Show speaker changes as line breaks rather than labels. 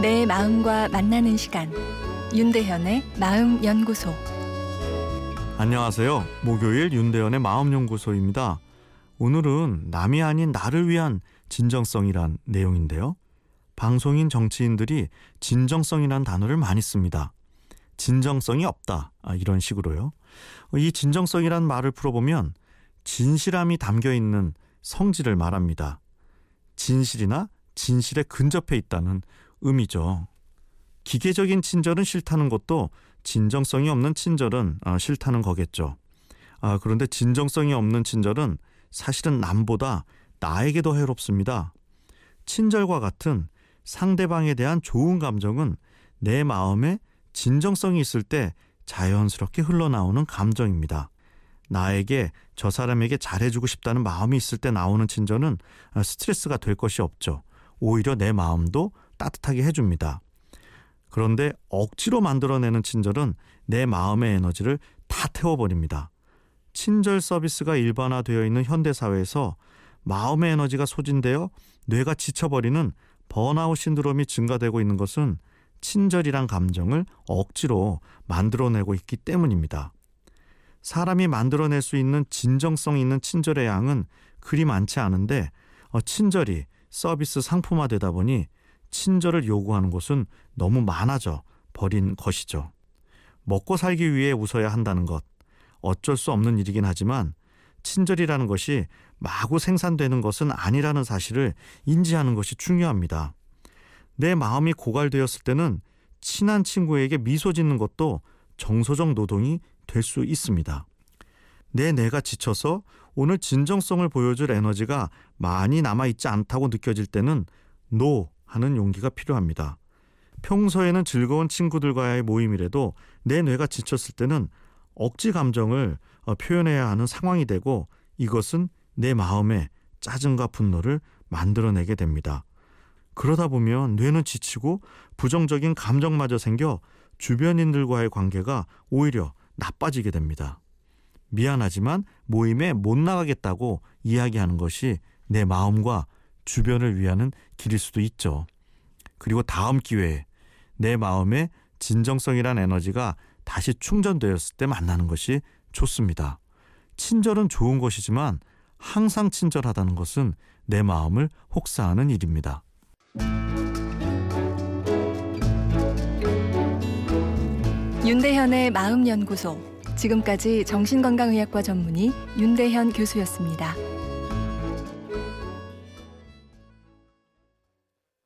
내 마음과 만나는 시간 윤대현의 마음 연구소
안녕하세요. 목요일 윤대현의 마음 연구소입니다. 오늘은 남이 아닌 나를 위한 진정성이란 내용인데요. 방송인 정치인들이 진정성이란 단어를 많이 씁니다. 진정성이 없다. 아, 이런 식으로요. 이 진정성이란 말을 풀어보면 진실함이 담겨 있는 성질을 말합니다. 진실이나 진실에 근접해 있다는 의미죠. 기계적인 친절은 싫다는 것도 진정성이 없는 친절은 아, 싫다는 거겠죠. 아, 그런데 진정성이 없는 친절은 사실은 남보다 나에게 더 해롭습니다. 친절과 같은 상대방에 대한 좋은 감정은 내 마음에 진정성이 있을 때 자연스럽게 흘러나오는 감정입니다. 나에게 저 사람에게 잘해주고 싶다는 마음이 있을 때 나오는 친절은 아, 스트레스가 될 것이 없죠. 오히려 내 마음도 따뜻하게 해줍니다. 그런데 억지로 만들어내는 친절은 내 마음의 에너지를 다 태워버립니다. 친절 서비스가 일반화되어 있는 현대사회에서 마음의 에너지가 소진되어 뇌가 지쳐버리는 번아웃 신드롬이 증가되고 있는 것은 친절이란 감정을 억지로 만들어내고 있기 때문입니다. 사람이 만들어낼 수 있는 진정성 있는 친절의 양은 그리 많지 않은데 어, 친절이 서비스 상품화되다 보니 친절을 요구하는 곳은 너무 많아져 버린 것이죠. 먹고 살기 위해 웃어야 한다는 것. 어쩔 수 없는 일이긴 하지만 친절이라는 것이 마구 생산되는 것은 아니라는 사실을 인지하는 것이 중요합니다. 내 마음이 고갈되었을 때는 친한 친구에게 미소 짓는 것도 정서적 노동이 될 수 있습니다. 내 뇌가 지쳐서 오늘 진정성을 보여줄 에너지가 많이 남아있지 않다고 느껴질 때는 노 하는 용기가 필요합니다. 평소에는 즐거운 친구들과의 모임이라도 내 뇌가 지쳤을 때는 억지 감정을 어, 표현해야 하는 상황이 되고 이것은 내 마음에 짜증과 분노를 만들어내게 됩니다. 그러다 보면 뇌는 지치고 부정적인 감정마저 생겨 주변인들과의 관계가 오히려 나빠지게 됩니다. 미안하지만 모임에 못 나가겠다고 이야기하는 것이 내 마음과 주변을 위하는 길일 수도 있죠. 그리고 다음 기회에 내 마음에 진정성이란 에너지가 다시 충전되었을 때 만나는 것이 좋습니다. 친절은 좋은 것이지만 항상 친절하다는 것은 내 마음을 혹사하는 일입니다.
윤대현의 마음연구소 지금까지 정신건강의학과 전문의 윤대현 교수였습니다.